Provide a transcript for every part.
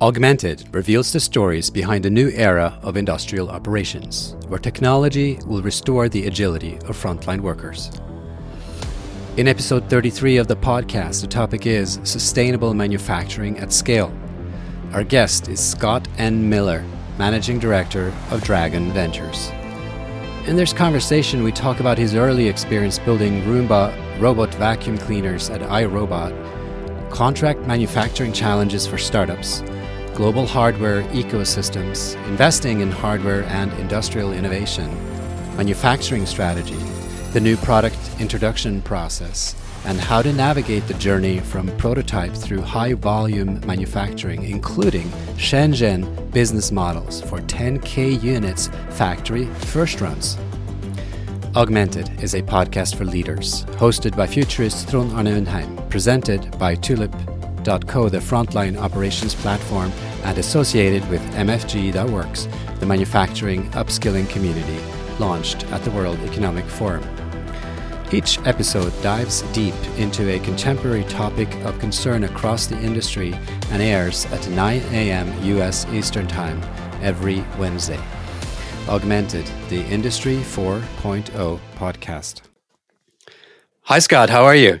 Augmented reveals the stories behind a new era of industrial operations, where technology will restore the agility of frontline workers. In episode 33 of the podcast, the topic is Sustainable Manufacturing at Scale. Our guest is Scott N. Miller, Managing Director of Dragon Ventures. In this conversation, we talk about his early experience building Roomba robot vacuum cleaners at iRobot, contract manufacturing challenges for startups, global hardware ecosystems, investing in hardware and industrial innovation, manufacturing strategy, the new product introduction process, and how to navigate the journey from prototype through high volume manufacturing, including Shenzhen business models for 10K units factory first runs. Augmented is a podcast for leaders, hosted by futurist Trond Arne Undheim, presented by Tulip.co, the frontline operations platform and associated with MFG.works, the manufacturing upskilling community launched at the World Economic Forum. Each episode dives deep into a contemporary topic of concern across the industry and airs at 9 a.m. US Eastern Time every Wednesday. Augmented, the Industry 4.0 podcast. Hi, Scott. How are you?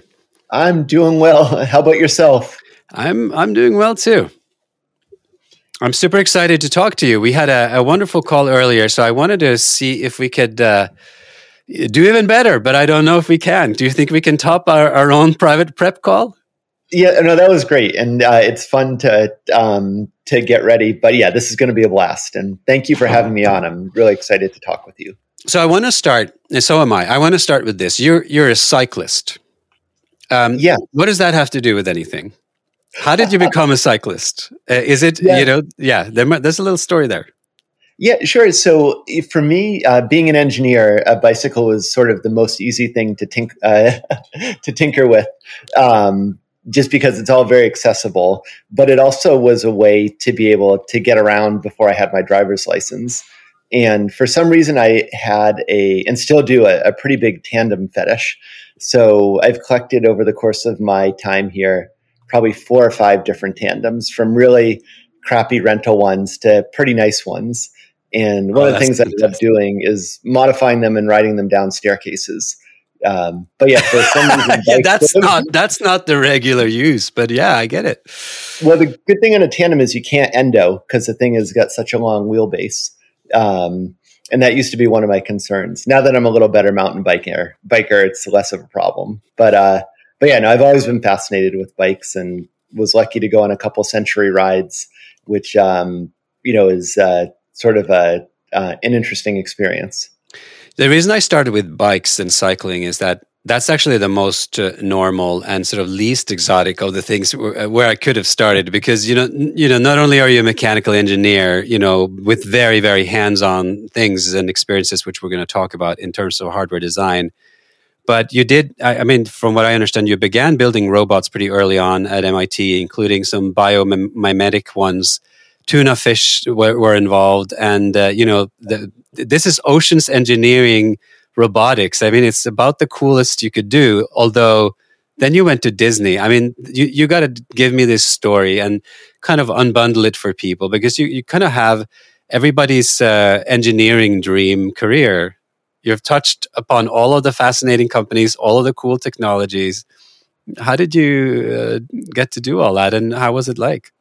I'm doing well. How about yourself? I'm I'm doing well too. I'm super excited to talk to you. We had a, a wonderful call earlier, so I wanted to see if we could uh, do even better, but I don't know if we can. Do you think we can top our, our own private prep call? Yeah, no, that was great, and uh, it's fun to um, to get ready. But yeah, this is going to be a blast, and thank you for having me on. I'm really excited to talk with you. So I want to start, and so am I. I want to start with this. You're you're a cyclist. Um, yeah. What does that have to do with anything? How did you become a cyclist? Uh, is it yeah. you know? Yeah, there, there's a little story there. Yeah, sure. So for me, uh, being an engineer, a bicycle was sort of the most easy thing to tink uh, to tinker with, um, just because it's all very accessible. But it also was a way to be able to get around before I had my driver's license. And for some reason, I had a and still do a, a pretty big tandem fetish. So I've collected over the course of my time here probably four or five different tandems from really crappy rental ones to pretty nice ones. And one oh, of the things I love doing is modifying them and riding them down staircases. Um, but yeah, for some reason, yeah, that's not that's not the regular use. But yeah, I get it. Well, the good thing on a tandem is you can't endo because the thing has got such a long wheelbase. Um, and that used to be one of my concerns. Now that I'm a little better mountain biker, biker, it's less of a problem. But uh, but yeah, no, I've always been fascinated with bikes and was lucky to go on a couple century rides, which um, you know is uh, sort of a uh, an interesting experience. The reason I started with bikes and cycling is that that's actually the most uh, normal and sort of least exotic of the things w- where I could have started because you know you know not only are you a mechanical engineer you know with very very hands-on things and experiences which we're going to talk about in terms of hardware design but you did, I, I mean, from what I understand, you began building robots pretty early on at MIT, including some biomimetic ones. Tuna fish were, were involved, and uh, you know, the, this is oceans engineering robotics. I mean, it's about the coolest you could do. Although, then you went to Disney. I mean, you you got to give me this story and kind of unbundle it for people because you you kind of have everybody's uh, engineering dream career You've touched upon all of the fascinating companies, all of the cool technologies. How did you uh, get to do all that, and how was it like?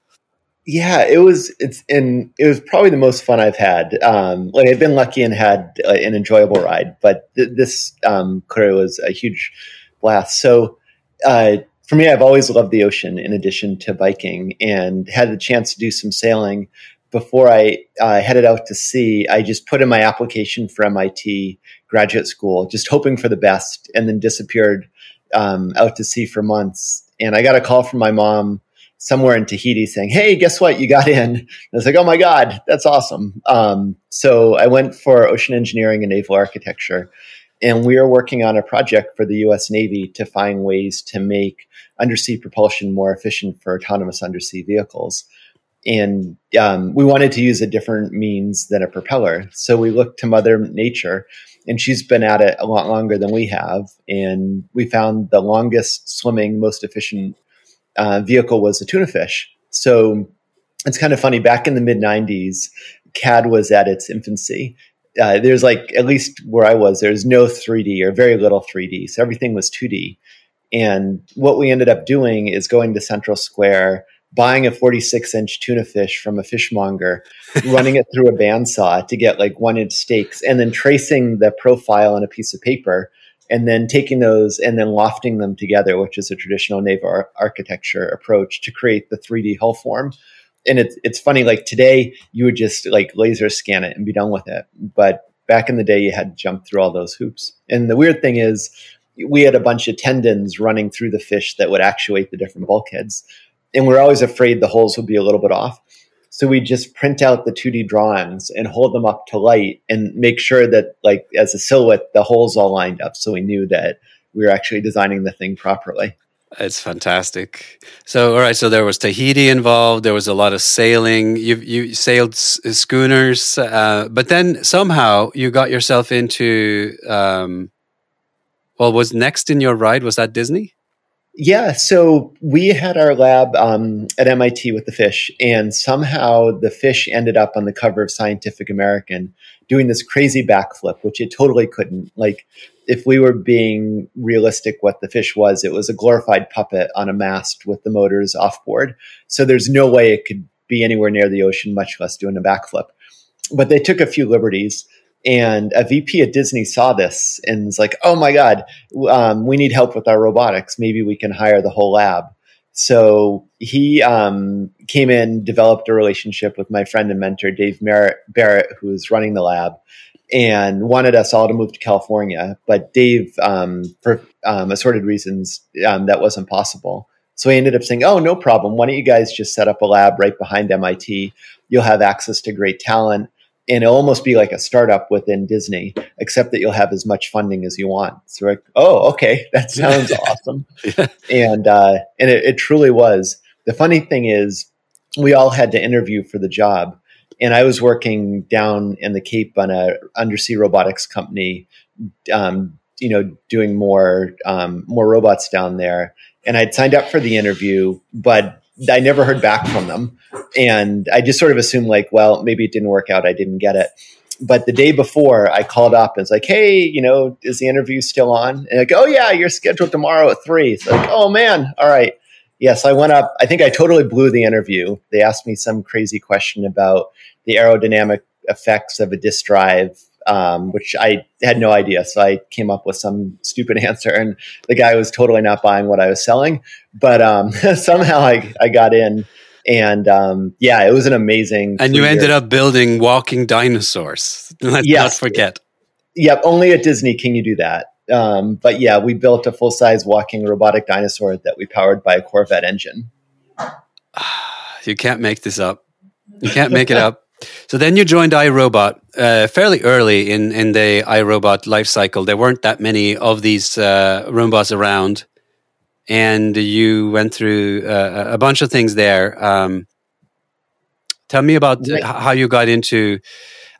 Yeah, it was. It's and it was probably the most fun I've had. Um, like I've been lucky and had uh, an enjoyable ride, but th- this um, career was a huge blast. So. Uh, for me, I've always loved the ocean in addition to biking and had the chance to do some sailing before I uh, headed out to sea, I just put in my application for MIT graduate school, just hoping for the best, and then disappeared um, out to sea for months. And I got a call from my mom somewhere in Tahiti saying, "Hey, guess what? You got in." And I was like, "Oh my god, that's awesome!" Um, so I went for ocean engineering and naval architecture, and we are working on a project for the U.S. Navy to find ways to make undersea propulsion more efficient for autonomous undersea vehicles and um, we wanted to use a different means than a propeller. So we looked to Mother Nature, and she's been at it a lot longer than we have. And we found the longest swimming, most efficient uh, vehicle was a tuna fish. So it's kind of funny. Back in the mid '90s, CAD was at its infancy. Uh, there's like at least where I was, there's no 3D or very little 3D, so everything was 2D. And what we ended up doing is going to Central Square, buying a 46 inch tuna fish from a fishmonger, running it through a bandsaw to get like one inch steaks, and then tracing the profile on a piece of paper, and then taking those and then lofting them together, which is a traditional naval ar- architecture approach to create the 3D hull form. And it's it's funny, like today you would just like laser scan it and be done with it, but back in the day you had to jump through all those hoops. And the weird thing is we had a bunch of tendons running through the fish that would actuate the different bulkheads. And we're always afraid the holes would be a little bit off. So we just print out the 2D drawings and hold them up to light and make sure that, like, as a silhouette, the holes all lined up. So we knew that we were actually designing the thing properly. It's fantastic. So, all right. So there was Tahiti involved. There was a lot of sailing. You you sailed schooners, uh, but then somehow you got yourself into um, well, was next in your ride was that Disney? Yeah, so we had our lab um, at MIT with the fish, and somehow the fish ended up on the cover of Scientific American doing this crazy backflip, which it totally couldn't. Like, if we were being realistic, what the fish was, it was a glorified puppet on a mast with the motors off board. So there's no way it could be anywhere near the ocean, much less doing a backflip. But they took a few liberties. And a VP at Disney saw this and was like, "Oh my God, um, we need help with our robotics. Maybe we can hire the whole lab." So he um, came in, developed a relationship with my friend and mentor Dave Merritt, Barrett, who was running the lab, and wanted us all to move to California. But Dave, um, for um, assorted reasons, um, that wasn't possible. So he ended up saying, "Oh, no problem. Why don't you guys just set up a lab right behind MIT? You'll have access to great talent." And it'll almost be like a startup within Disney, except that you'll have as much funding as you want. So like, oh, okay, that sounds awesome. Yeah. And uh, and it, it, truly was. The funny thing is, we all had to interview for the job, and I was working down in the Cape on a undersea robotics company, um, you know, doing more um, more robots down there. And I'd signed up for the interview, but I never heard back from them. And I just sort of assumed, like, well, maybe it didn't work out. I didn't get it. But the day before, I called up and was like, hey, you know, is the interview still on? And like, oh, yeah, you're scheduled tomorrow at three. It's like, oh, man, all right. Yes, I went up. I think I totally blew the interview. They asked me some crazy question about the aerodynamic effects of a disk drive um, which I had no idea. So I came up with some stupid answer, and the guy was totally not buying what I was selling. But um, somehow I, I got in, and um, yeah, it was an amazing. And you ended up building walking dinosaurs. Let's yes. not forget. Yep, only at Disney can you do that. Um, but yeah, we built a full size walking robotic dinosaur that we powered by a Corvette engine. You can't make this up. You can't make it up. So then you joined iRobot uh, fairly early in, in the iRobot lifecycle. There weren't that many of these uh, robots around, and you went through uh, a bunch of things there. Um, tell me about right. how you got into,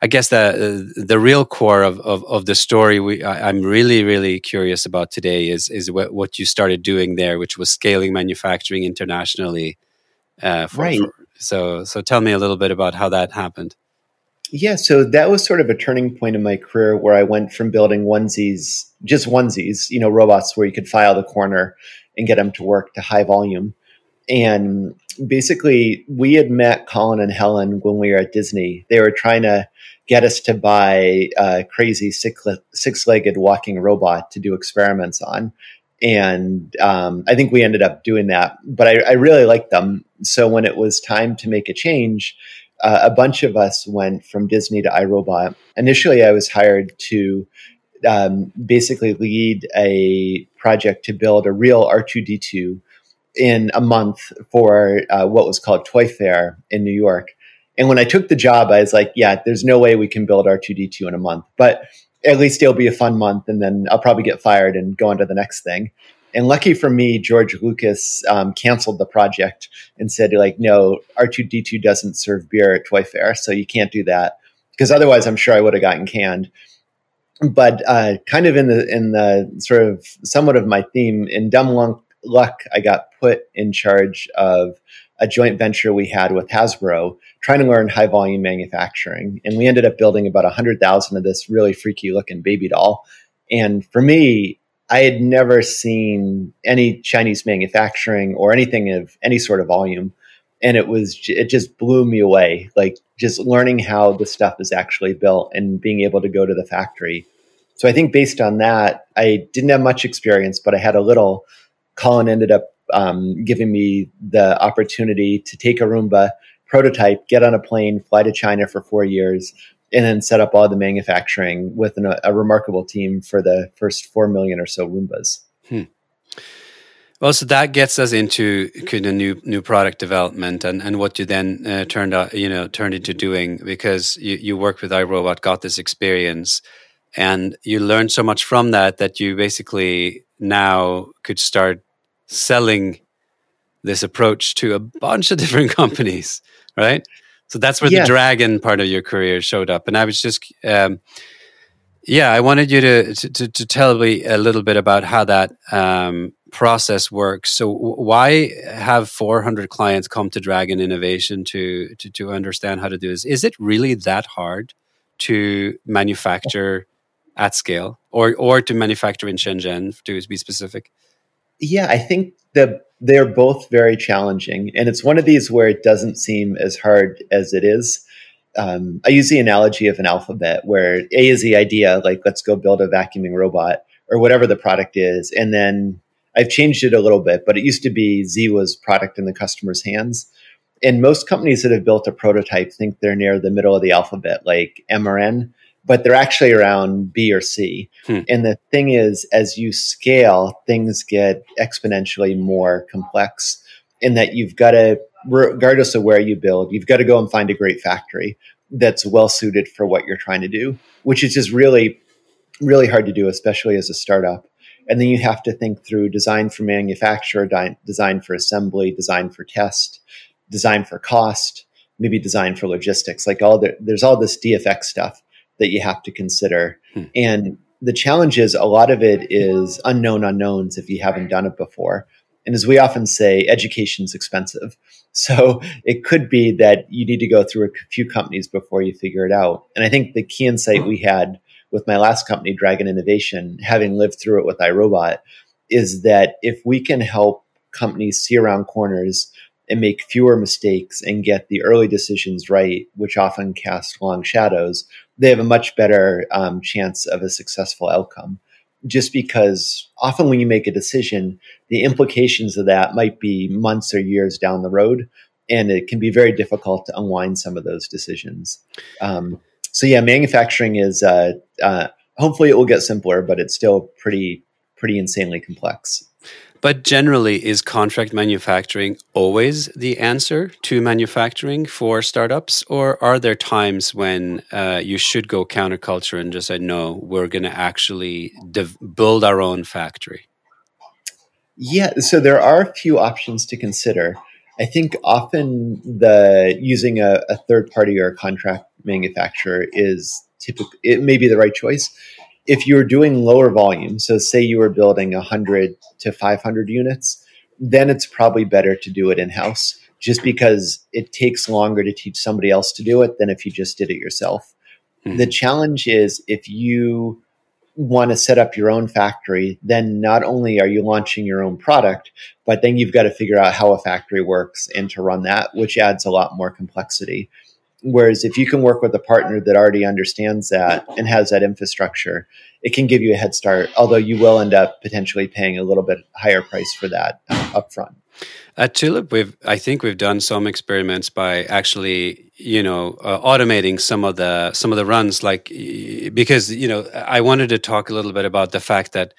I guess the the real core of, of, of the story. We, I, am really really curious about today is is what, what you started doing there, which was scaling manufacturing internationally. Uh, for, right. For, so, so tell me a little bit about how that happened. Yeah, so that was sort of a turning point in my career where I went from building onesies, just onesies, you know, robots where you could file the corner and get them to work to high volume. And basically, we had met Colin and Helen when we were at Disney. They were trying to get us to buy a crazy six legged walking robot to do experiments on and um, I think we ended up doing that. But I, I, really liked them. So when it was time to make a change, uh, a bunch of us went from Disney to iRobot. Initially, I was hired to um, basically lead a project to build a real R2D2 in a month for uh, what was called Toy Fair in New York. And when I took the job, I was like, yeah, there's no way we can build R2D2 in a month. But at least it'll be a fun month and then I'll probably get fired and go on to the next thing. And lucky for me, George Lucas um, canceled the project and said, like, no, R2D2 doesn't serve beer at Toy Fair, so you can't do that. Because otherwise, I'm sure I would have gotten canned. But uh, kind of in the in the sort of somewhat of my theme in dumb luck, I got put in charge of a joint venture we had with Hasbro trying to learn high volume manufacturing. And we ended up building about 100,000 of this really freaky looking baby doll. And for me, I had never seen any Chinese manufacturing or anything of any sort of volume. And it was, it just blew me away. Like just learning how the stuff is actually built and being able to go to the factory. So I think based on that, I didn't have much experience, but I had a little. Colin ended up um, giving me the opportunity to take a Roomba prototype, get on a plane, fly to China for four years, and then set up all the manufacturing with an, a remarkable team for the first four million or so Roombas. Hmm. Well, so that gets us into kind of new new product development and, and what you then uh, turned out, you know, turned into doing because you, you worked with iRobot, got this experience, and you learned so much from that that you basically now could start selling this approach to a bunch of different companies, right? So that's where yeah. the dragon part of your career showed up. And I was just, um, yeah, I wanted you to, to, to tell me a little bit about how that um, process works. So why have 400 clients come to Dragon Innovation to, to, to understand how to do this? Is it really that hard to manufacture at scale or, or to manufacture in Shenzhen to be specific? Yeah, I think the they're both very challenging, and it's one of these where it doesn't seem as hard as it is. Um, I use the analogy of an alphabet, where A is the idea, like let's go build a vacuuming robot or whatever the product is, and then I've changed it a little bit, but it used to be Z was product in the customer's hands. And most companies that have built a prototype think they're near the middle of the alphabet, like M or N but they're actually around B or C. Hmm. And the thing is, as you scale, things get exponentially more complex in that you've got to, regardless of where you build, you've got to go and find a great factory that's well suited for what you're trying to do, which is just really, really hard to do, especially as a startup. And then you have to think through design for manufacture, design for assembly, design for test, design for cost, maybe design for logistics. Like all the, there's all this DFX stuff that you have to consider. Hmm. And the challenge is a lot of it is unknown unknowns if you haven't done it before. And as we often say, education's expensive. So it could be that you need to go through a few companies before you figure it out. And I think the key insight we had with my last company, Dragon Innovation, having lived through it with iRobot, is that if we can help companies see around corners and make fewer mistakes and get the early decisions right, which often cast long shadows, they have a much better um, chance of a successful outcome. Just because often when you make a decision, the implications of that might be months or years down the road, and it can be very difficult to unwind some of those decisions. Um, so yeah, manufacturing is uh, uh, hopefully it will get simpler, but it's still pretty pretty insanely complex. But generally, is contract manufacturing always the answer to manufacturing for startups? Or are there times when uh, you should go counterculture and just say, no, we're going to actually build our own factory? Yeah, so there are a few options to consider. I think often the using a, a third party or a contract manufacturer is typically it may be the right choice if you're doing lower volume, so say you were building 100 to 500 units, then it's probably better to do it in house just because it takes longer to teach somebody else to do it than if you just did it yourself. Mm-hmm. The challenge is if you want to set up your own factory, then not only are you launching your own product, but then you've got to figure out how a factory works and to run that, which adds a lot more complexity. Whereas if you can work with a partner that already understands that and has that infrastructure, it can give you a head start, although you will end up potentially paying a little bit higher price for that uh, upfront. At Tulip, we've I think we've done some experiments by actually, you know, uh, automating some of the some of the runs, like because you know I wanted to talk a little bit about the fact that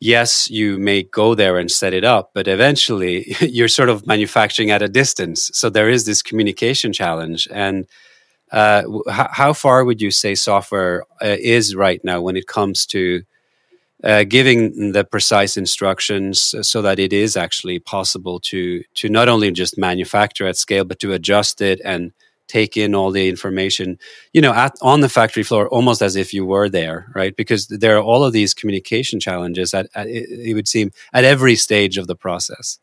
yes, you may go there and set it up, but eventually you're sort of manufacturing at a distance. So there is this communication challenge. And uh, h- how far would you say software uh, is right now when it comes to uh, giving the precise instructions so that it is actually possible to to not only just manufacture at scale, but to adjust it and take in all the information, you know, at, on the factory floor, almost as if you were there, right? Because there are all of these communication challenges at, at it, it would seem at every stage of the process.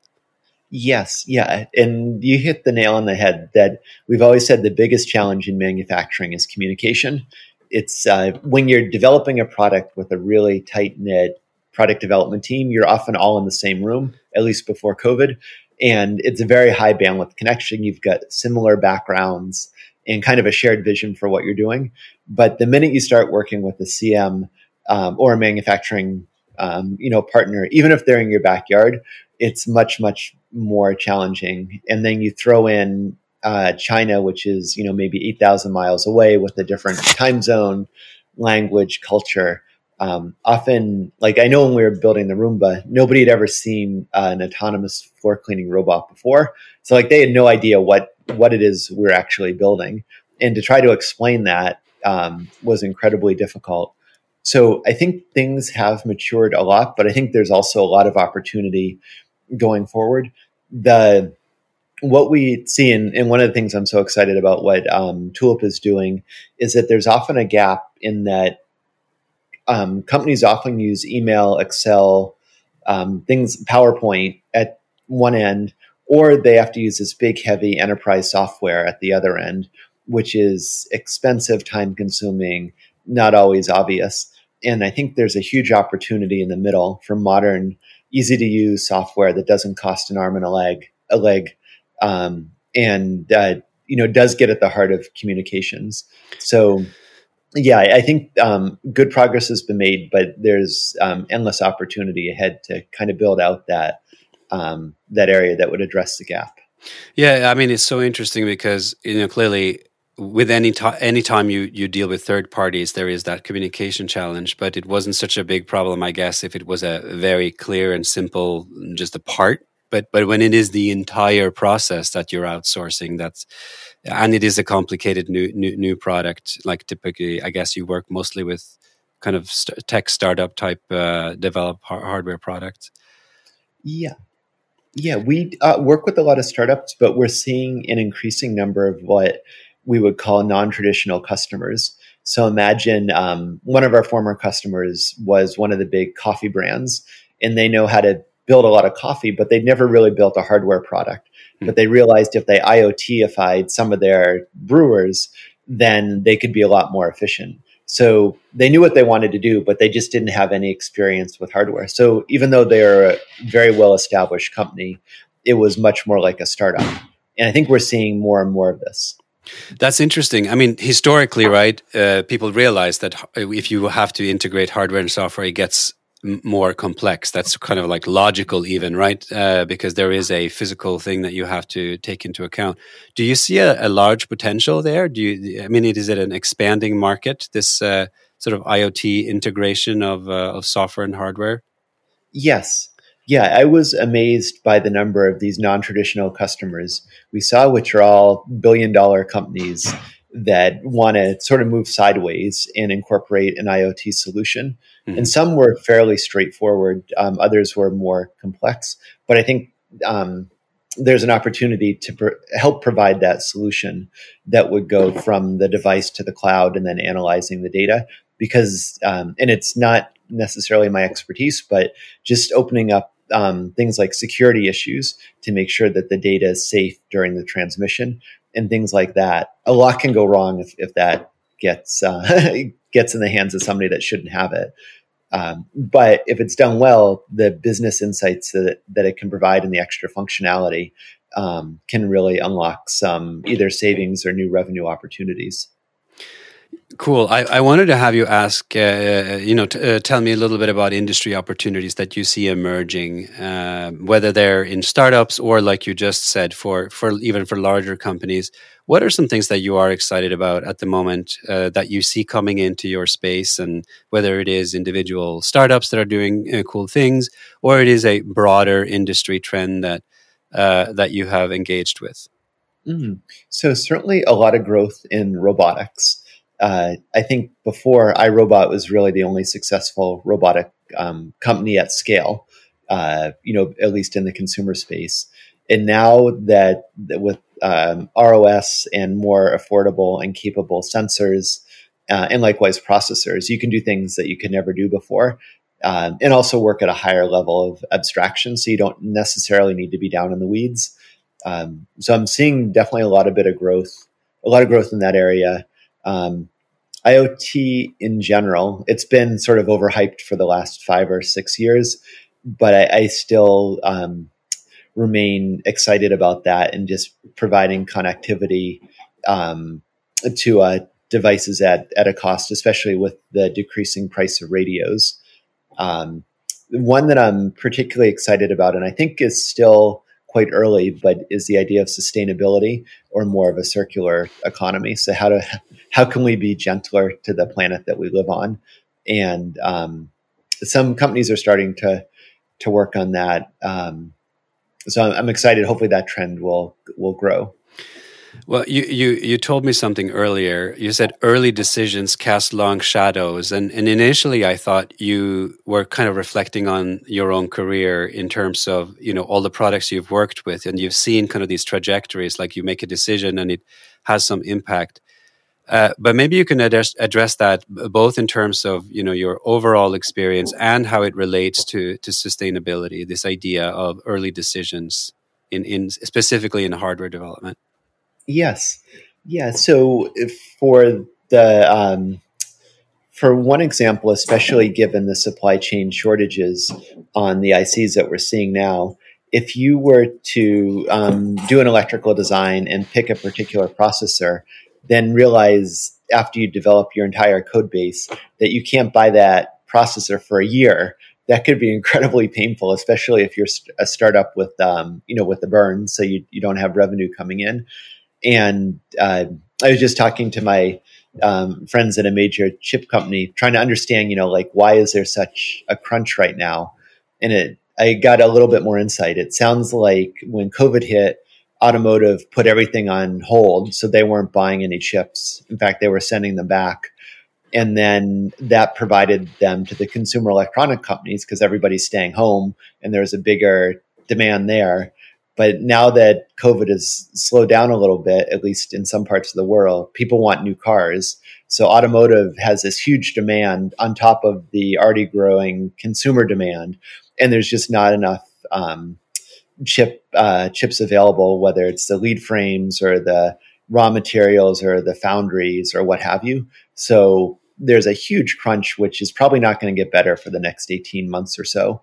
Yes, yeah. And you hit the nail on the head that we've always said the biggest challenge in manufacturing is communication. It's uh, when you're developing a product with a really tight knit product development team, you're often all in the same room, at least before COVID. And it's a very high bandwidth connection. You've got similar backgrounds and kind of a shared vision for what you're doing. But the minute you start working with a CM um, or a manufacturing um, you know partner, even if they're in your backyard, it's much much more challenging. And then you throw in uh, China, which is you know maybe eight thousand miles away with a different time zone, language, culture. Um, often, like I know when we were building the Roomba, nobody had ever seen uh, an autonomous floor cleaning robot before, so like they had no idea what what it is we're actually building, and to try to explain that um, was incredibly difficult. So I think things have matured a lot, but I think there's also a lot of opportunity going forward. The what we see, and, and one of the things I'm so excited about what um, Tulip is doing is that there's often a gap in that um, companies often use email, Excel, um, things, PowerPoint at one end, or they have to use this big, heavy enterprise software at the other end, which is expensive, time consuming, not always obvious. And I think there's a huge opportunity in the middle for modern easy to use software that doesn't cost an arm and a leg, a leg, um, and uh, you know does get at the heart of communications. So, yeah, I think um, good progress has been made, but there's um, endless opportunity ahead to kind of build out that um, that area that would address the gap. Yeah, I mean it's so interesting because you know clearly with any time anytime you you deal with third parties there is that communication challenge but it wasn't such a big problem i guess if it was a very clear and simple just a part but but when it is the entire process that you're outsourcing that's and it is a complicated new new, new product. Like typically i guess you work mostly with kind of st- tech startup type uh, develop hardware products yeah. Yeah we uh, work with a lot of startups but we're seeing an increasing number of what we would call non-traditional customers. So imagine um, one of our former customers was one of the big coffee brands, and they know how to build a lot of coffee, but they'd never really built a hardware product. Mm-hmm. But they realized if they IoTified some of their brewers, then they could be a lot more efficient. So they knew what they wanted to do, but they just didn't have any experience with hardware. So even though they're a very well established company, it was much more like a startup. And I think we're seeing more and more of this. That's interesting. I mean, historically, right, uh, people realize that if you have to integrate hardware and software, it gets more complex. That's kind of like logical, even, right? Uh, because there is a physical thing that you have to take into account. Do you see a, a large potential there? Do you, I mean, is it an expanding market, this uh, sort of IoT integration of, uh, of software and hardware? Yes. Yeah, I was amazed by the number of these non traditional customers we saw, which are all billion dollar companies that want to sort of move sideways and incorporate an IoT solution. Mm-hmm. And some were fairly straightforward, um, others were more complex. But I think um, there's an opportunity to pr- help provide that solution that would go from the device to the cloud and then analyzing the data. Because, um, and it's not necessarily my expertise, but just opening up um, things like security issues to make sure that the data is safe during the transmission and things like that. A lot can go wrong if, if that gets uh, gets in the hands of somebody that shouldn't have it. Um, but if it's done well, the business insights that, that it can provide and the extra functionality um, can really unlock some either savings or new revenue opportunities. Cool. I, I wanted to have you ask, uh, uh you know, uh, tell me a little bit about industry opportunities that you see emerging, uh, whether they're in startups or, like you just said, for for even for larger companies. What are some things that you are excited about at the moment uh, that you see coming into your space, and whether it is individual startups that are doing uh, cool things, or it is a broader industry trend that that you have engaged with? Mm. So certainly a lot of growth in robotics uh, I think before iRobot was really the only successful robotic um, company at scale, uh, you know, at least in the consumer space. And now that, that with um, ROS and more affordable and capable sensors, uh, and likewise processors, you can do things that you could never do before. um, and also work at a higher level of abstraction. So you don't necessarily need to be down in the weeds. Um, so I'm seeing definitely a lot of bit of growth, a lot of growth in that area. Um, IoT in general, it's been sort of overhyped for the last five or six years, but I, I still um, remain excited about that and just providing connectivity um, to uh, devices at, at a cost, especially with the decreasing price of radios. Um, one that I'm particularly excited about, and I think is still quite early, but is the idea of sustainability or more of a circular economy. So how to how can we be gentler to the planet that we live on? And um, some companies are starting to to work on that. Um, so I'm, I'm excited. Hopefully, that trend will will grow. Well, you, you, you told me something earlier. You said early decisions cast long shadows. And, and initially, I thought you were kind of reflecting on your own career in terms of, you know, all the products you've worked with and you've seen kind of these trajectories, like you make a decision and it has some impact. Uh, but maybe you can address, address that both in terms of, you know, your overall experience and how it relates to, to sustainability, this idea of early decisions in, in specifically in hardware development. Yes. Yeah. So for the um, for one example, especially given the supply chain shortages on the ICs that we're seeing now, if you were to um, do an electrical design and pick a particular processor, then realize after you develop your entire code base that you can't buy that processor for a year that could be incredibly painful, especially if you're a startup with, um, you know, with the burn, so you, you don't have revenue coming in. And uh, I was just talking to my um, friends at a major chip company, trying to understand, you know, like why is there such a crunch right now? And it, I got a little bit more insight. It sounds like when COVID hit, automotive put everything on hold, so they weren't buying any chips. In fact, they were sending them back. And then that provided them to the consumer electronic companies because everybody's staying home and there's a bigger demand there. But now that COVID has slowed down a little bit, at least in some parts of the world, people want new cars. So automotive has this huge demand on top of the already growing consumer demand, and there's just not enough um, chip uh, chips available, whether it's the lead frames or the raw materials or the foundries or what have you. So there's a huge crunch, which is probably not going to get better for the next 18 months or so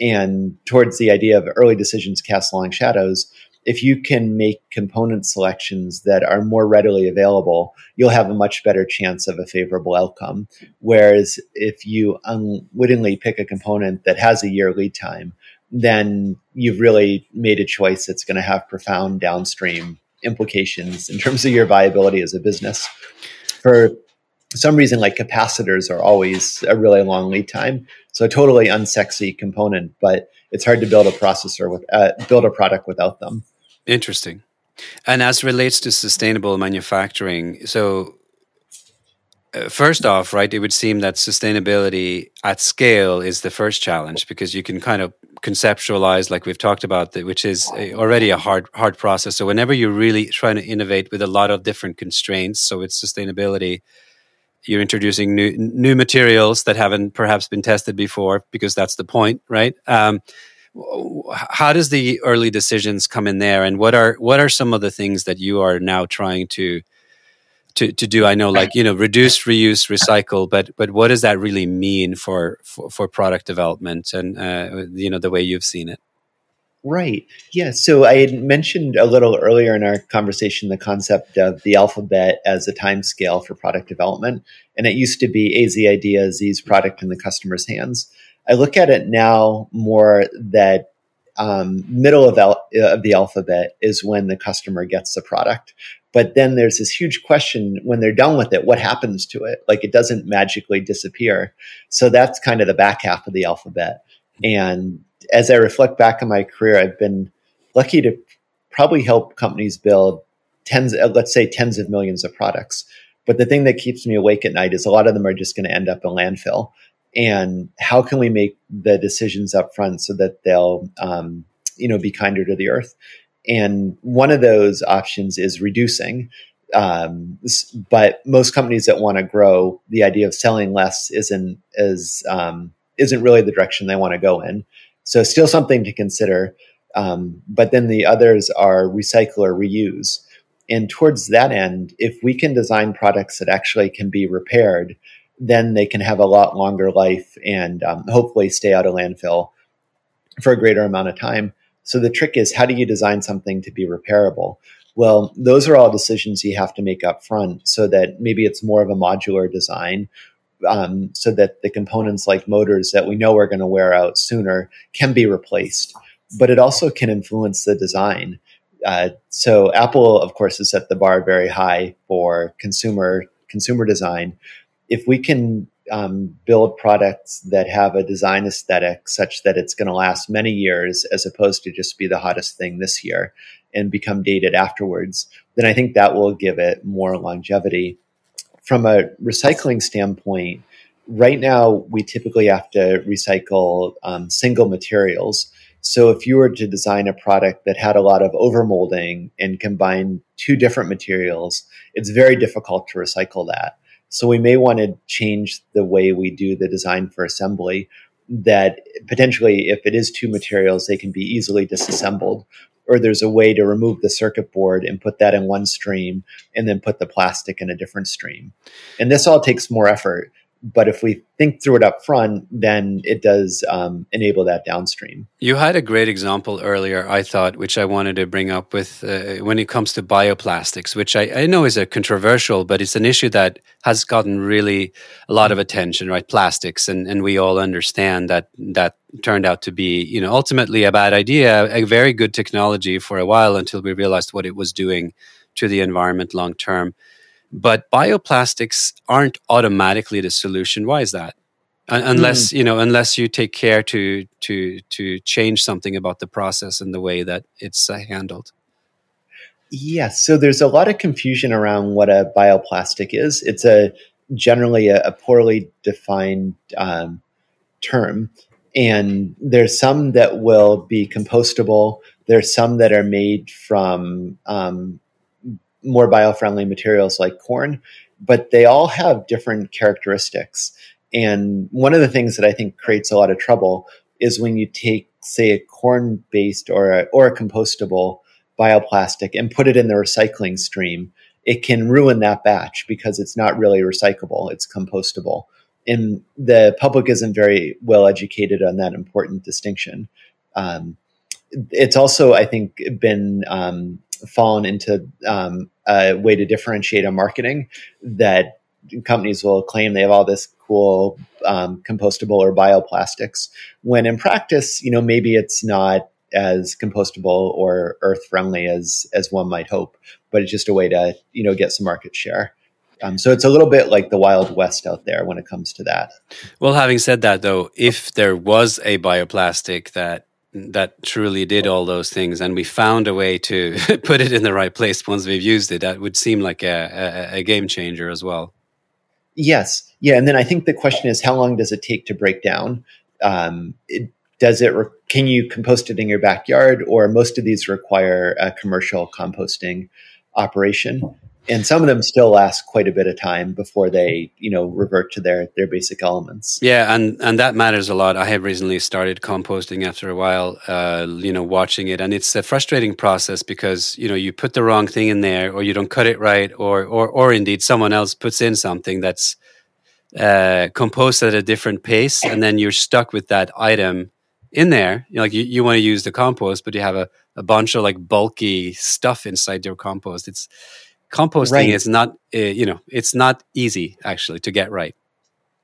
and towards the idea of early decisions cast long shadows if you can make component selections that are more readily available, you'll have a much better chance of a favorable outcome. Whereas if you unwittingly pick a component that has a year lead time, then you've really made a choice that's going to have profound downstream implications in terms of your viability as a business. For some reason, like capacitors are always a really long lead time. So a totally unsexy component, but it's hard to build a processor with uh, build a product without them. Interesting. And as relates to sustainable manufacturing, so uh, first off, right, it would seem that sustainability at scale is the first challenge because you can kind of conceptualize, like we've talked about, which is already a hard hard process. So whenever you're really trying to innovate with a lot of different constraints, so it's sustainability you're introducing new new materials that haven't perhaps been tested before because that's the point right? Um, how does the early decisions come in there? And what are what are some of the things that you are now trying to to, to do? I know like you know reduce reuse recycle but but what does that really mean for for, for product development and uh, you know the way you've seen it Right. Yeah. So I had mentioned a little earlier in our conversation the concept of the alphabet as a time scale for product development. And it used to be AZ idea, Z's product in the customer's hands. I look at it now more that um, middle of, al- of the alphabet is when the customer gets the product. But then there's this huge question when they're done with it, what happens to it? Like it doesn't magically disappear. So that's kind of the back half of the alphabet. And as I reflect back on my career, I've been lucky to probably help companies build tens, uh, let's say tens of millions of products. But the thing that keeps me awake at night is a lot of them are just going to end up in landfill. And how can we make the decisions up front so that they'll, um, you know, be kinder to the earth? And one of those options is reducing. Um, but most companies that want to grow, the idea of selling less isn't as um, isn't really the direction they want to go in. So still something to consider. Um, but then the others are recycle or reuse. And towards that end, if we can design products that actually can be repaired, then they can have a lot longer life and um, hopefully stay out of landfill for a greater amount of time. So the trick is how do you design something to be repairable? Well, those are all decisions you have to make up front so that maybe it's more of a modular design um, so that the components like motors that we know are going to wear out sooner can be replaced. But it also can influence the design. Uh, so Apple, of course, has set the bar very high for consumer consumer design. If we can um, build products that have a design aesthetic such that it's going to last many years, as opposed to just be the hottest thing this year and become dated afterwards, then I think that will give it more longevity. From a recycling standpoint, right now we typically have to recycle um, single materials. So if you were to design a product that had a lot of overmolding and combine two different materials, it's very difficult to recycle that. So we may want to change the way we do the design for assembly that potentially if it is two materials, they can be easily disassembled. Or there's a way to remove the circuit board and put that in one stream and then put the plastic in a different stream. And this all takes more effort but if we think through it up front, then it does um, enable that downstream. You had a great example earlier, I thought, which I wanted to bring up with uh, when it comes to bioplastics, which I, I, know is a controversial, but it's an issue that has gotten really a lot of attention, right? Plastics, and and we all understand that that turned out to be, you know, ultimately a bad idea, a very good technology for a while until we realized what it was doing to the environment long term. But bioplastics aren't automatically the solution. Why is that? unless mm. you know unless you take care to to to change something about the process and the way that it's uh, handled yes so there's a lot of confusion around what a bioplastic is it's a generally a, a poorly defined um, term and there's some that will be compostable there's some that are made from um, more bio-friendly materials like corn, but they all have different characteristics. And one of the things that I think creates a lot of trouble is when you take, say, a corn-based or a, or a compostable bioplastic and put it in the recycling stream. It can ruin that batch because it's not really recyclable; it's compostable. And the public isn't very well educated on that important distinction. Um, it's also, I think, been um, fallen into um, a way to differentiate on marketing that companies will claim they have all this cool um, compostable or bioplastics when in practice you know maybe it's not as compostable or earth friendly as as one might hope but it's just a way to you know get some market share. Um, so it's a little bit like the wild west out there when it comes to that. Well having said that though if there was a bioplastic that that truly did all those things and we found a way to put it in the right place once we've used it. That would seem like a, a, a, game changer as well. Yes. Yeah and then i think the question is how long does it take to break down? Um, it, does it re- can you compost it in your backyard or most of these require a commercial composting operation and some of them still last quite a bit of time before they you know revert to their their basic elements. Yeah and and that matters a lot. I have recently started composting after a while uh, you know watching it. And it's a frustrating process because you know you put the wrong thing in there or you don't cut it right or or or indeed someone else puts in something that's uh, composed at a different pace and then you're stuck with that item in there. You know, like you, you want to use the compost but you have a, a bunch of like bulky stuff inside your compost. It's composting right. is not uh, you know it's not easy actually to get right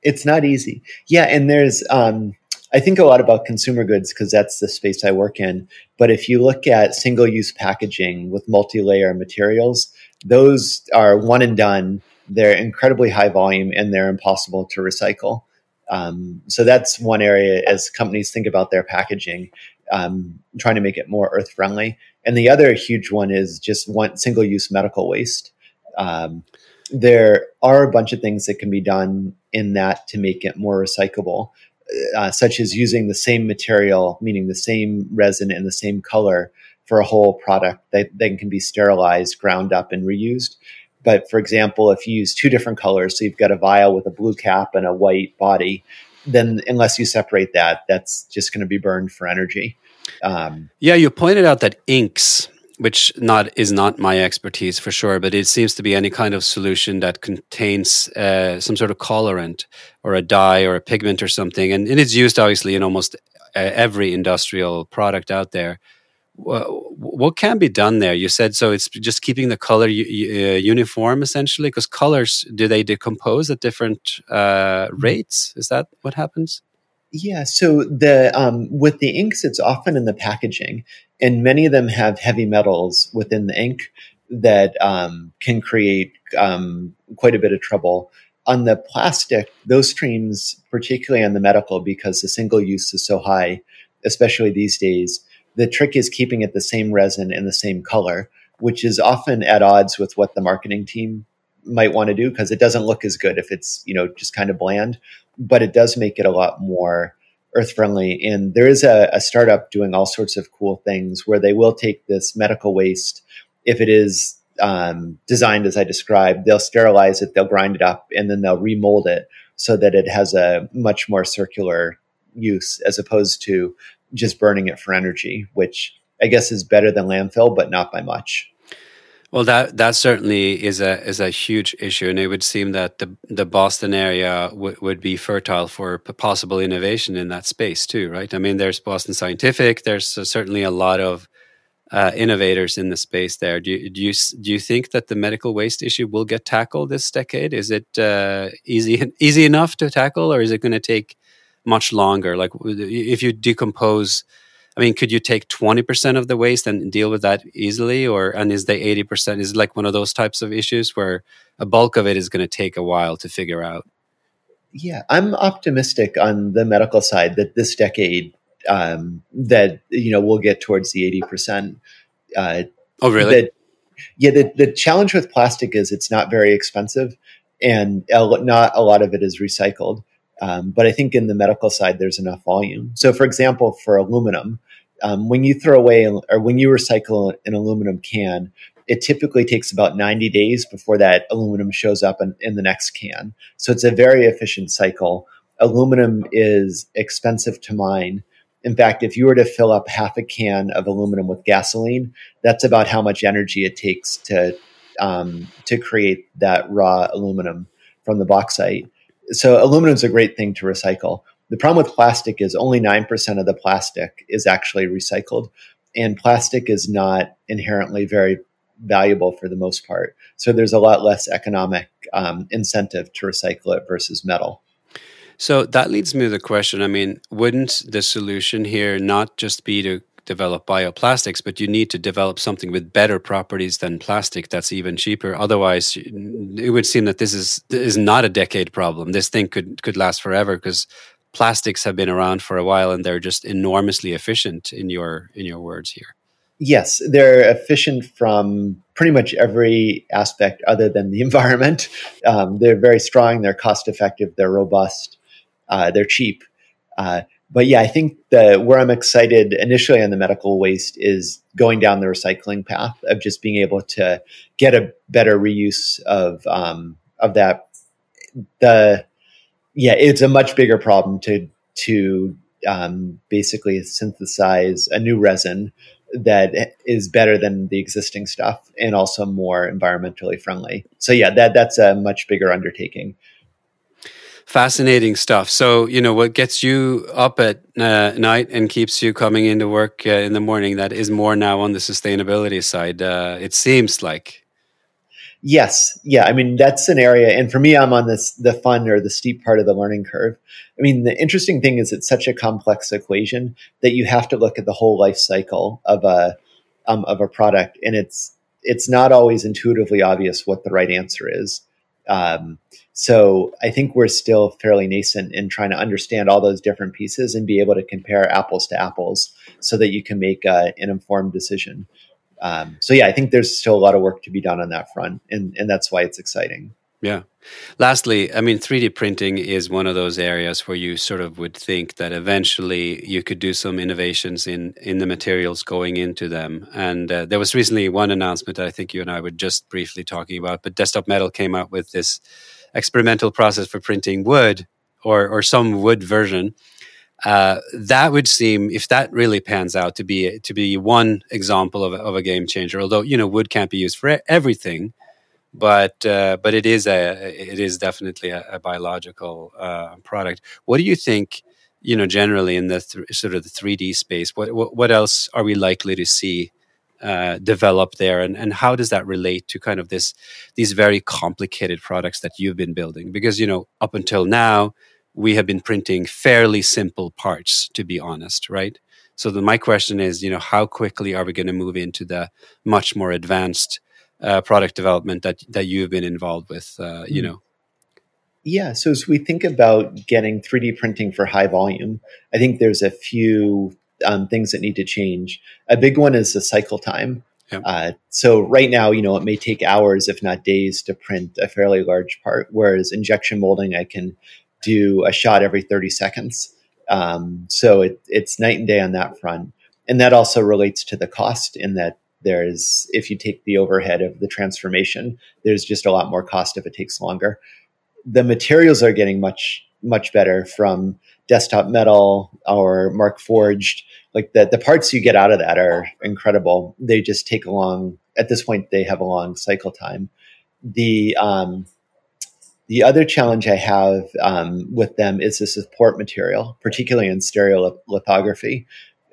it's not easy yeah and there's um, i think a lot about consumer goods because that's the space i work in but if you look at single use packaging with multi-layer materials those are one and done they're incredibly high volume and they're impossible to recycle um, so that's one area as companies think about their packaging um, trying to make it more earth friendly. And the other huge one is just one single use medical waste. Um, there are a bunch of things that can be done in that to make it more recyclable, uh, such as using the same material, meaning the same resin and the same color for a whole product that then can be sterilized, ground up, and reused. But for example, if you use two different colors, so you've got a vial with a blue cap and a white body, then unless you separate that, that's just going to be burned for energy. Um, yeah, you pointed out that inks, which not is not my expertise for sure, but it seems to be any kind of solution that contains uh, some sort of colorant or a dye or a pigment or something, and it is used obviously in almost uh, every industrial product out there what can be done there? You said so. It's just keeping the color uh, uniform, essentially, because colors do they decompose at different uh, rates? Is that what happens? Yeah. So the um, with the inks, it's often in the packaging, and many of them have heavy metals within the ink that um, can create um, quite a bit of trouble. On the plastic, those streams, particularly on the medical, because the single use is so high, especially these days the trick is keeping it the same resin and the same color, which is often at odds with what the marketing team might want to do because it doesn't look as good if it's you know just kind of bland, but it does make it a lot more earth friendly. And there is a, a startup doing all sorts of cool things where they will take this medical waste if it is um, designed as I described, they'll sterilize it, they'll grind it up, and then they'll remold it so that it has a much more circular use as opposed to just burning it for energy, which I guess is better than landfill, but not by much. Well, that that certainly is a is a huge issue, and it would seem that the the Boston area w- would be fertile for possible innovation in that space too, right? I mean, there's Boston Scientific. There's certainly a lot of uh, innovators in the space there. Do you, do you do you think that the medical waste issue will get tackled this decade? Is it uh, easy easy enough to tackle, or is it going to take much longer. Like if you decompose, I mean, could you take twenty percent of the waste and deal with that easily, or and is the eighty percent is like one of those types of issues where a bulk of it is going to take a while to figure out? Yeah, I'm optimistic on the medical side that this decade um, that you know we'll get towards the eighty percent. Uh, oh, really? That, yeah, the, the challenge with plastic is it's not very expensive, and not a lot of it is recycled. Um, but I think in the medical side, there's enough volume. So, for example, for aluminum, um, when you throw away or when you recycle an aluminum can, it typically takes about 90 days before that aluminum shows up in, in the next can. So, it's a very efficient cycle. Aluminum is expensive to mine. In fact, if you were to fill up half a can of aluminum with gasoline, that's about how much energy it takes to um, to create that raw aluminum from the bauxite so aluminum is a great thing to recycle. The problem with plastic is only 9% of the plastic is actually recycled. And plastic is not inherently very valuable for the most part. So there's a lot less economic um, incentive to recycle it versus metal. So that leads me to the question I mean, wouldn't the solution here not just be to develop bioplastics, but you need to develop something with better properties than plastic that's even cheaper. Otherwise, it would seem that this is is not a decade problem. This thing could could last forever because plastics have been around for a while and they're just enormously efficient in your in your words here. Yes, they're efficient from pretty much every aspect other than the environment. Um, they're very strong, they're cost effective, they're robust, uh, they're cheap. Uh, but yeah, I think the where I'm excited initially on the medical waste is going down the recycling path of just being able to get a better reuse of um, of that. The yeah, it's a much bigger problem to to um, basically synthesize a new resin that is better than the existing stuff and also more environmentally friendly. So yeah, that that's a much bigger undertaking fascinating stuff. So, you know, what gets you up at uh, night and keeps you coming into work uh, in the morning, that is more now on the sustainability side, uh, it seems like. Yes. Yeah. I mean, that's an area. And for me, I'm on this, the fun or the steep part of the learning curve. I mean, the interesting thing is it's such a complex equation that you have to look at the whole life cycle of a, um, of a product. And it's, it's not always intuitively obvious what the right answer is. Um, so I think we're still fairly nascent in trying to understand all those different pieces and be able to compare apples to apples so that you can make uh, an informed decision. Um, so yeah, I think there's still a lot of work to be done on that front, and and that's why it's exciting. Yeah. Lastly, I mean, 3D printing is one of those areas where you sort of would think that eventually you could do some innovations in in the materials going into them. And uh, there was recently one announcement that I think you and I were just briefly talking about, but Desktop Metal came out with this experimental process for printing wood or or some wood version. Uh, that would seem, if that really pans out, to be to be one example of a, of a game changer. Although you know wood can't be used for everything, but uh, but it is a it is definitely a, a biological uh, product. What do you think? You know, generally in the th- sort of the three D space, what, what, what else are we likely to see uh, develop there, and and how does that relate to kind of this these very complicated products that you've been building? Because you know, up until now, we have been printing fairly simple parts, to be honest, right? So the, my question is, you know, how quickly are we going to move into the much more advanced uh, product development that that you've been involved with. Uh, you hmm. know. Yeah, so as we think about getting 3D printing for high volume, I think there's a few um, things that need to change. A big one is the cycle time. Yeah. Uh, so right now, you know, it may take hours, if not days, to print a fairly large part. Whereas injection molding, I can do a shot every 30 seconds. Um, so it, it's night and day on that front. And that also relates to the cost in that there's if you take the overhead of the transformation, there's just a lot more cost if it takes longer. The materials are getting much much better from Desktop Metal or Markforged Like the the parts you get out of that are incredible. They just take a long. At this point, they have a long cycle time. The um, the other challenge I have um, with them is the support material, particularly in stereolithography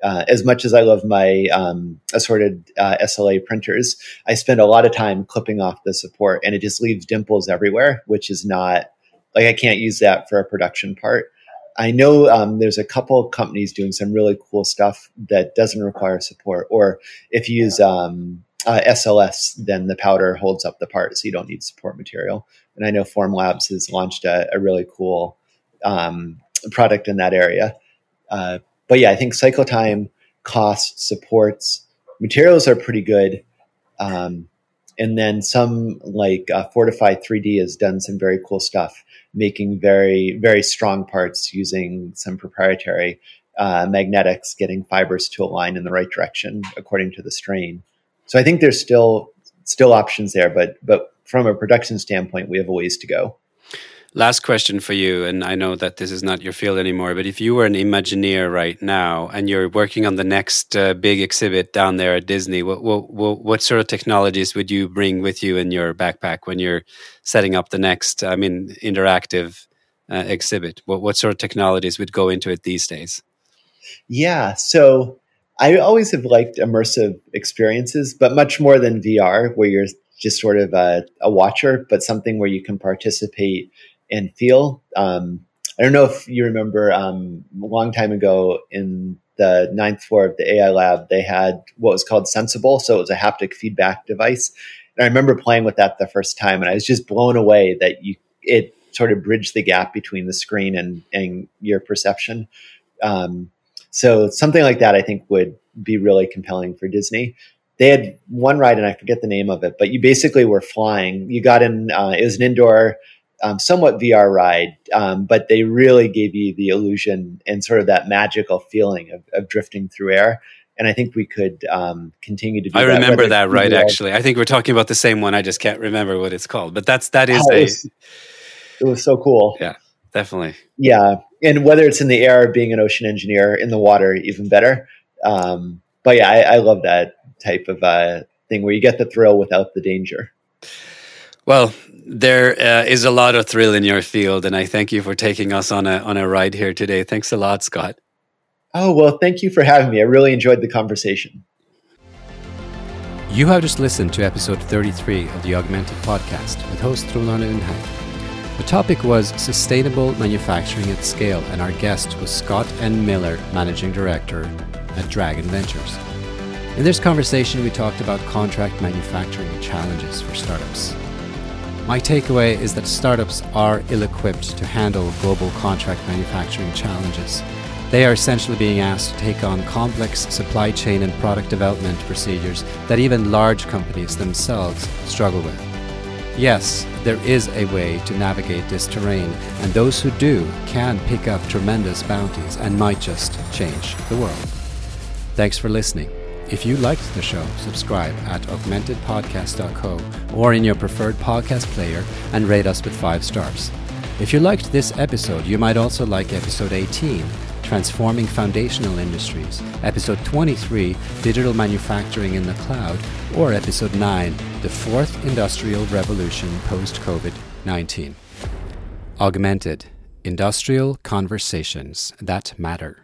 uh, as much as I love my um, assorted uh, SLA printers, I spend a lot of time clipping off the support, and it just leaves dimples everywhere, which is not like I can't use that for a production part. I know um, there's a couple companies doing some really cool stuff that doesn't require support, or if you use um, uh, SLS, then the powder holds up the part, so you don't need support material. And I know Formlabs has launched a, a really cool um, product in that area. Uh, but yeah, I think cycle time, cost, supports, materials are pretty good. Um, and then some like uh, Fortify 3D has done some very cool stuff, making very, very strong parts using some proprietary uh, magnetics, getting fibers to align in the right direction according to the strain. So I think there's still still options there, but but from a production standpoint, we have a ways to go. Last question for you, and I know that this is not your field anymore, but if you were an Imagineer right now and you're working on the next uh, big exhibit down there at Disney, what, what, what sort of technologies would you bring with you in your backpack when you're setting up the next, I mean, interactive uh, exhibit? What, what sort of technologies would go into it these days? Yeah, so I always have liked immersive experiences, but much more than VR, where you're just sort of a, a watcher, but something where you can participate and feel. Um, I don't know if you remember um, a long time ago in the ninth floor of the AI lab, they had what was called SensAble. So it was a haptic feedback device. And I remember playing with that the first time, and I was just blown away that you it sort of bridged the gap between the screen and, and your perception. Um, so something like that, I think, would be really compelling for Disney. They had one ride, and I forget the name of it, but you basically were flying. You got in; uh, it was an indoor um, somewhat VR ride, um, but they really gave you the illusion and sort of that magical feeling of, of drifting through air. And I think we could um, continue to do. I that, remember that right. Actually, I think we're talking about the same one. I just can't remember what it's called. But that's that is oh, a. It was, it was so cool. Yeah, definitely. Yeah, and whether it's in the air, being an ocean engineer, in the water, even better. Um, but yeah, I, I, love that type of uh, thing where you get the thrill without the danger. Well, there uh, is a lot of thrill in your field, and I thank you for taking us on a on a ride here today. Thanks a lot, Scott. Oh well, thank you for having me. I really enjoyed the conversation. You have just listened to episode 33 of the Augmented Podcast with host Trond Arne Undheim. The topic was sustainable manufacturing at scale, and our guest was Scott N. Miller, managing director at Dragon Ventures. In this conversation, we talked about contract manufacturing challenges for startups. My takeaway is that startups are ill equipped to handle global contract manufacturing challenges. They are essentially being asked to take on complex supply chain and product development procedures that even large companies themselves struggle with. Yes, there is a way to navigate this terrain, and those who do can pick up tremendous bounties and might just change the world. Thanks for listening. If you liked the show, subscribe at augmentedpodcast.co or in your preferred podcast player and rate us with five stars. If you liked this episode, you might also like episode 18, Transforming Foundational Industries, episode 23, Digital Manufacturing in the Cloud, or episode 9, The Fourth Industrial Revolution Post COVID 19. Augmented Industrial Conversations That Matter.